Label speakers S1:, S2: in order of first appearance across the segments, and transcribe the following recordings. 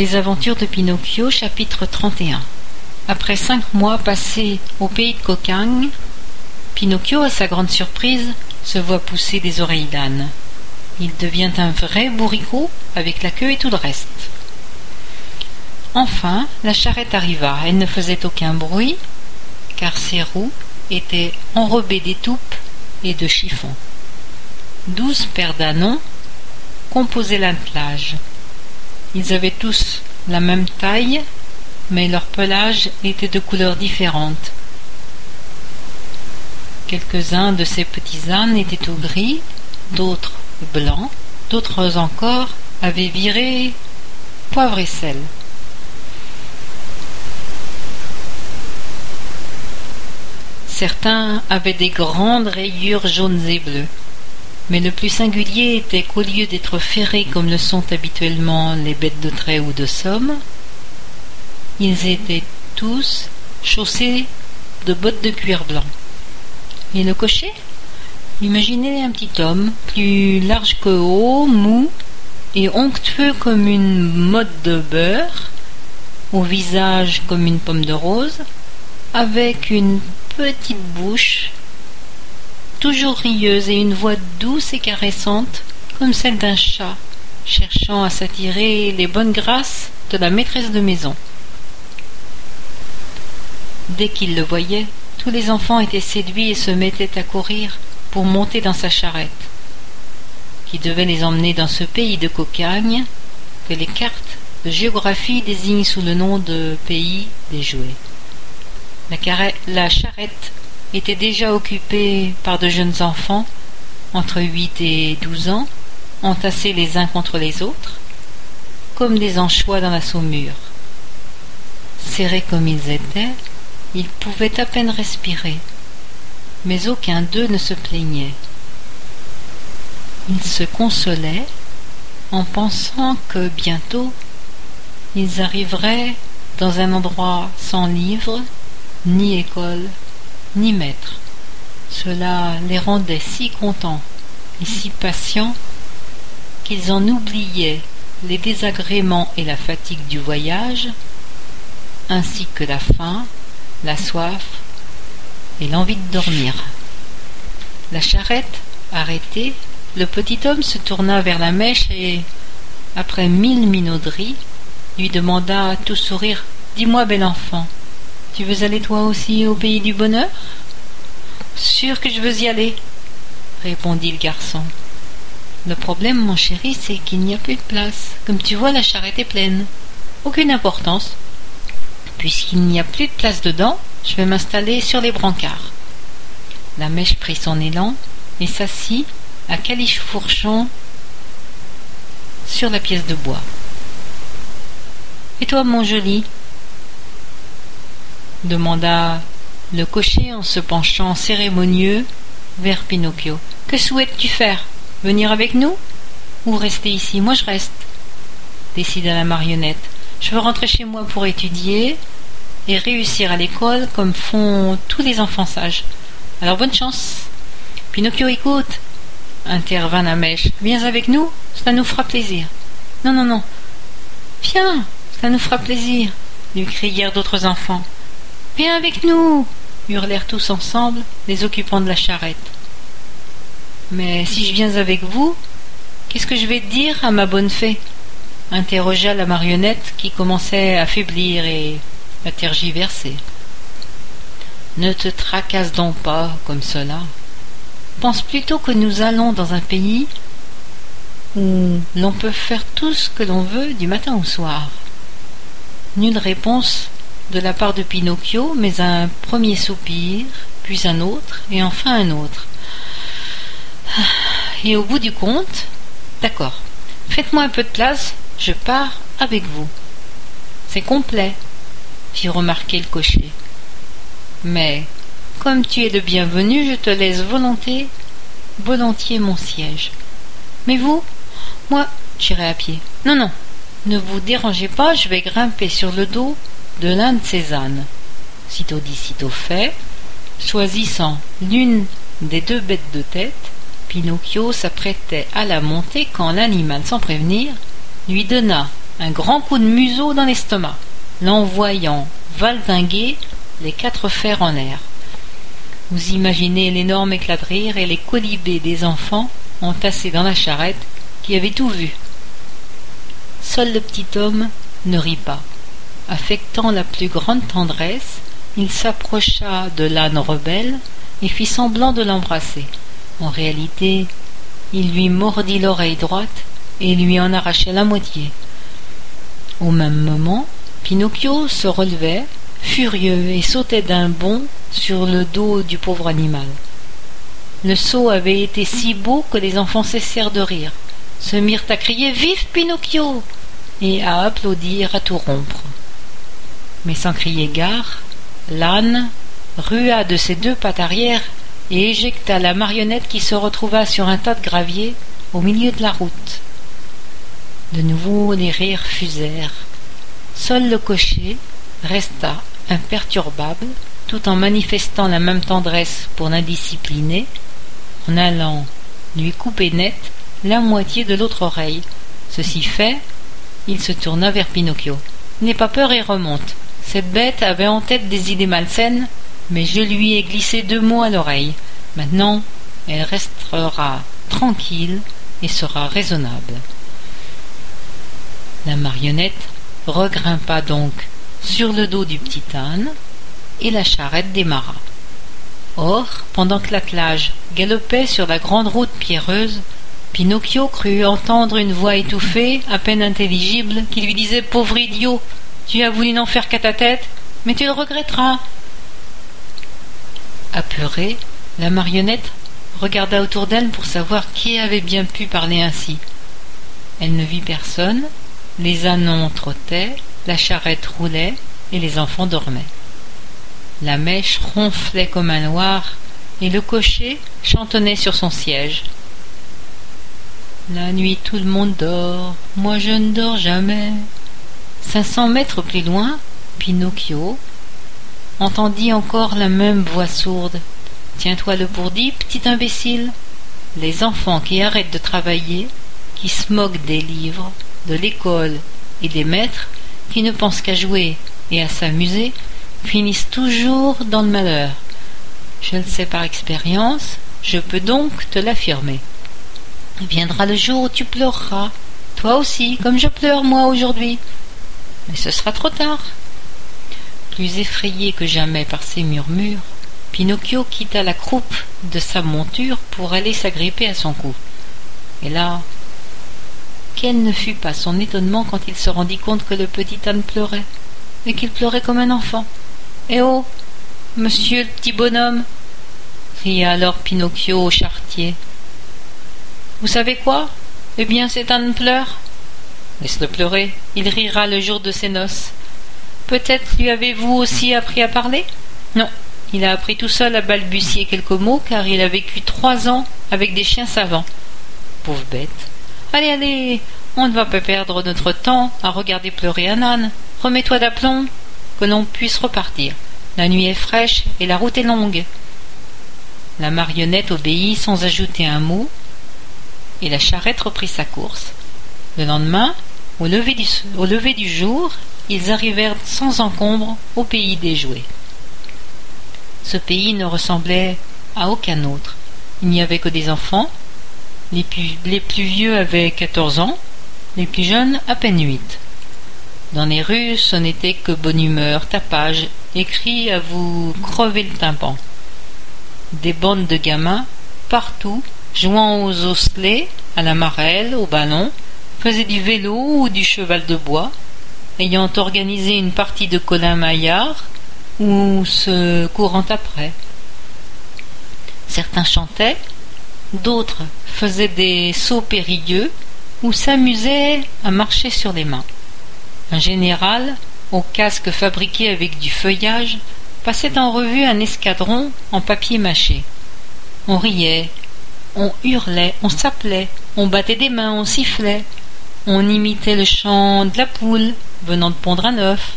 S1: Les aventures de Pinocchio, chapitre 31 Après cinq mois passés au pays de Cocagne, Pinocchio, à sa grande surprise, se voit pousser des oreilles d'âne. Il devient un vrai bourricot avec la queue et tout le reste. Enfin, la charrette arriva. Elle ne faisait aucun bruit, car ses roues étaient enrobées d'étoupes et de chiffons. Douze paires d'ânons composaient l'attelage. Ils avaient tous la même taille, mais leur pelage était de couleurs différentes. Quelques-uns de ces petits ânes étaient tout gris, d'autres blancs, d'autres encore avaient viré poivre et sel. Certains avaient des grandes rayures jaunes et bleues. Mais le plus singulier était qu'au lieu d'être ferrés comme le sont habituellement les bêtes de trait ou de somme, ils étaient tous chaussés de bottes de cuir blanc. Et le cocher Imaginez un petit homme, plus large que haut, mou et onctueux comme une motte de beurre, au visage comme une pomme de rose, avec une petite bouche, toujours rieuse et une voix douce et caressante, comme celle d'un chat, cherchant à s'attirer les bonnes grâces de la maîtresse de maison. Dès qu'il le voyait, tous les enfants étaient séduits et se mettaient à courir pour monter dans sa charrette, qui devait les emmener dans ce pays de cocagne que les cartes de géographie désignent sous le nom de pays des jouets. La, charrette était déjà occupée par de jeunes enfants, entre huit et douze ans, entassés les uns contre les autres, comme des anchois dans la saumure. Serrés comme ils étaient, ils pouvaient à peine respirer mais aucun d'eux ne se plaignait. Ils se consolaient en pensant que bientôt ils arriveraient dans un endroit sans livres, ni école, ni maître. Cela les rendait si contents et si patients qu'ils en oubliaient les désagréments et la fatigue du voyage, ainsi que la faim, la soif et l'envie de dormir. La charrette arrêtée, le petit homme se tourna vers la mèche et, après mille minauderies, lui demanda tout sourire Dis-moi, bel enfant, tu veux aller toi aussi au pays du bonheur? Sûr que je veux y aller, répondit le garçon. Le problème, mon chéri, c'est qu'il n'y a plus de place. Comme tu vois, la charrette est pleine. Aucune importance. Puisqu'il n'y a plus de place dedans, je vais m'installer sur les brancards. La mèche prit son élan et s'assit à califourchon sur la pièce de bois. Et toi, mon joli demanda le cocher en se penchant cérémonieux vers Pinocchio. Que souhaites-tu faire? Venir avec nous? Ou rester ici? Moi je reste, décida la marionnette. Je veux rentrer chez moi pour étudier, et réussir à l'école comme font tous les enfants sages. Alors bonne chance. Pinocchio écoute, intervint la mèche. Viens avec nous, cela nous fera plaisir. Non, non, non. Viens, cela nous fera plaisir, lui crièrent d'autres enfants. Viens avec nous, hurlèrent tous ensemble, les occupants de la charrette. Mais si je viens avec vous, qu'est-ce que je vais dire à ma bonne fée? interrogea la marionnette qui commençait à faiblir et à tergiverser. Ne te tracasse donc pas comme cela. Pense plutôt que nous allons dans un pays où l'on peut faire tout ce que l'on veut du matin au soir. Nulle réponse de la part de Pinocchio, mais un premier soupir, puis un autre, et enfin un autre. Et au bout du compte, d'accord, faites-moi un peu de place, je pars avec vous. C'est complet, fit remarquer le cocher. Mais, comme tu es le bienvenu, je te laisse volonté, volontiers mon siège. Mais vous, moi, j'irai à pied. Non, non, ne vous dérangez pas, je vais grimper sur le dos de l'un de ces ânes. Sitôt dit, sitôt fait, choisissant l'une des deux bêtes de tête, Pinocchio s'apprêtait à la monter quand l'animal, sans prévenir, lui donna un grand coup de museau dans l'estomac, l'envoyant valdinguer les quatre fers en l'air. Vous imaginez l'énorme éclat de rire et les colibés des enfants entassés dans la charrette qui avaient tout vu. Seul le petit homme ne rit pas. Affectant la plus grande tendresse, il s'approcha de l'âne rebelle et fit semblant de l'embrasser. En réalité, il lui mordit l'oreille droite et lui en arrachait la moitié. Au même moment, Pinocchio se relevait, furieux, et sautait d'un bond sur le dos du pauvre animal. Le saut avait été si beau que les enfants cessèrent de rire, se mirent à crier Vive Pinocchio et à applaudir à tout rompre. Mais sans crier gare, l'âne rua de ses deux pattes arrière et éjecta la marionnette qui se retrouva sur un tas de gravier au milieu de la route. De nouveau les rires fusèrent. Seul le cocher resta imperturbable, tout en manifestant la même tendresse pour l'indiscipliné, en allant lui couper net la moitié de l'autre oreille. Ceci fait, il se tourna vers Pinocchio. N'aie pas peur et remonte. Cette bête avait en tête des idées malsaines, mais je lui ai glissé deux mots à l'oreille. Maintenant, elle restera tranquille et sera raisonnable. La marionnette regrimpa donc sur le dos du petit âne et la charrette démarra. Or, pendant que l'attelage galopait sur la grande route pierreuse, Pinocchio crut entendre une voix étouffée, à peine intelligible, qui lui disait Pauvre idiot, tu as voulu n'en faire qu'à ta tête, mais tu le regretteras. Apeurée, la marionnette regarda autour d'elle pour savoir qui avait bien pu parler ainsi. Elle ne vit personne, les ânons trottaient, la charrette roulait et les enfants dormaient. La mèche ronflait comme un noir et le cocher chantonnait sur son siège. La nuit tout le monde dort, moi je ne dors jamais. Cinq cents mètres plus loin, Pinocchio entendit encore la même voix sourde. Tiens-toi le pourdi, petit imbécile. Les enfants qui arrêtent de travailler, qui se moquent des livres, de l'école et des maîtres, qui ne pensent qu'à jouer et à s'amuser, finissent toujours dans le malheur. Je le sais par expérience, je peux donc te l'affirmer. Viendra le jour où tu pleureras, toi aussi, comme je pleure moi aujourd'hui. Mais ce sera trop tard. Plus effrayé que jamais par ces murmures, Pinocchio quitta la croupe de sa monture pour aller s'agripper à son cou. Et là, quel ne fut pas son étonnement quand il se rendit compte que le petit âne pleurait, et qu'il pleurait comme un enfant. Eh oh Monsieur le petit bonhomme cria alors Pinocchio au charretier. Vous savez quoi? Eh bien, cet âne pleure. Laisse-le pleurer, il rira le jour de ses noces. Peut-être lui avez-vous aussi appris à parler? Non, il a appris tout seul à balbutier quelques mots car il a vécu trois ans avec des chiens savants. Pauvre bête. Allez, allez, on ne va pas perdre notre temps à regarder pleurer un âne. Remets-toi d'aplomb, que l'on puisse repartir. La nuit est fraîche et la route est longue. La marionnette obéit sans ajouter un mot, et la charrette reprit sa course. Le lendemain, au lever du, jour, ils arrivèrent sans encombre au pays des jouets. Ce pays ne ressemblait à aucun autre. Il n'y avait que des enfants. Les plus, les plus vieux avaient quatorze ans, les plus jeunes à peine huit. Dans les rues, ce n'était que bonne humeur, tapage, écrit à vous crever le tympan. Des bandes de gamins, partout, jouant aux osselets, à la marelle, au ballon, faisaient du vélo ou du cheval de bois, ayant organisé une partie de Colin Maillard, ou se courant après. Certains chantaient, d'autres faisaient des sauts périlleux ou s'amusaient à marcher sur les mains. Un général, au casque fabriqué avec du feuillage, passait en revue un escadron en papier mâché. On riait, on hurlait, on s'appelait, on battait des mains, on sifflait, on imitait le chant de la poule venant de pondre un œuf.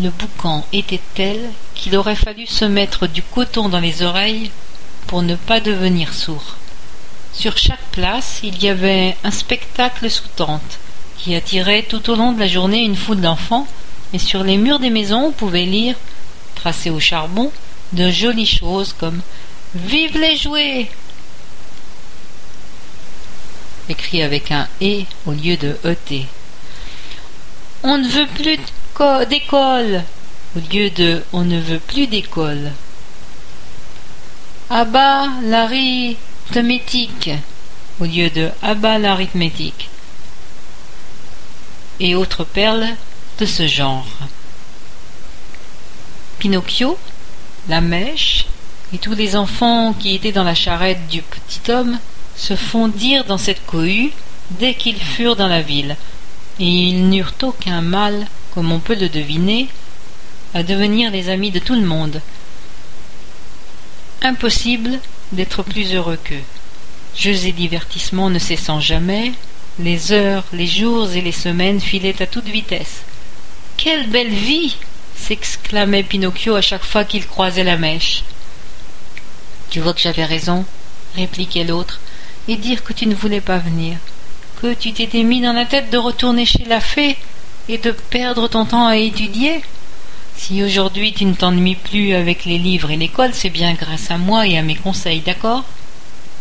S1: Le boucan était tel qu'il aurait fallu se mettre du coton dans les oreilles pour ne pas devenir sourd. Sur chaque place, il y avait un spectacle sous tente, qui attirait tout au long de la journée une foule d'enfants, et sur les murs des maisons on pouvait lire, tracé au charbon, de jolies choses comme Vive les jouets écrit avec un E au lieu de ET. On ne veut plus d'école au lieu de On ne veut plus d'école. Abat l'arithmétique au lieu de Abat l'arithmétique. Et autres perles de ce genre. Pinocchio, la mèche et tous les enfants qui étaient dans la charrette du petit homme se fondirent dans cette cohue dès qu'ils furent dans la ville, et ils n'eurent aucun mal, comme on peut le deviner, à devenir les amis de tout le monde. Impossible d'être plus heureux qu'eux. Jeux et divertissements ne cessant jamais, les heures, les jours et les semaines filaient à toute vitesse. Quelle belle vie s'exclamait Pinocchio à chaque fois qu'il croisait la mèche. Tu vois que j'avais raison, répliquait l'autre et dire que tu ne voulais pas venir, que tu t'étais mis dans la tête de retourner chez la fée et de perdre ton temps à étudier. Si aujourd'hui tu ne t'ennuies plus avec les livres et l'école, c'est bien grâce à moi et à mes conseils, d'accord?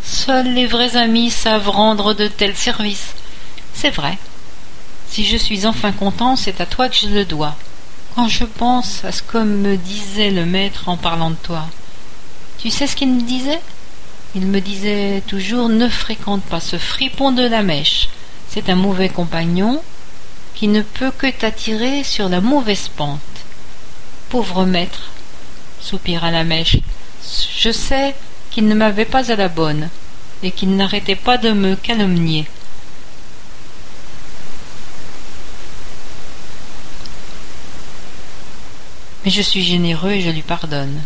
S1: Seuls les vrais amis savent rendre de tels services. C'est vrai. Si je suis enfin content, c'est à toi que je le dois. Quand je pense à ce que me disait le maître en parlant de toi. Tu sais ce qu'il me disait? Il me disait toujours ne fréquente pas ce fripon de la mèche. C'est un mauvais compagnon qui ne peut que t'attirer sur la mauvaise pente. Pauvre maître, soupira la mèche, je sais qu'il ne m'avait pas à la bonne, et qu'il n'arrêtait pas de me calomnier. Mais je suis généreux et je lui pardonne.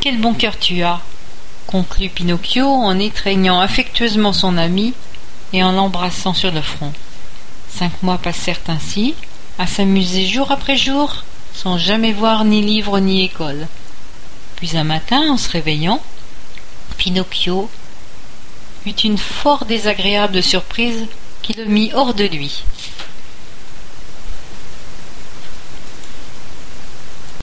S1: Quel bon cœur tu as, conclut Pinocchio en étreignant affectueusement son ami et en l'embrassant sur le front. Cinq mois passèrent ainsi, à s'amuser jour après jour, sans jamais voir ni livre ni école. Puis un matin, en se réveillant, Pinocchio eut une fort désagréable surprise qui le mit hors de lui.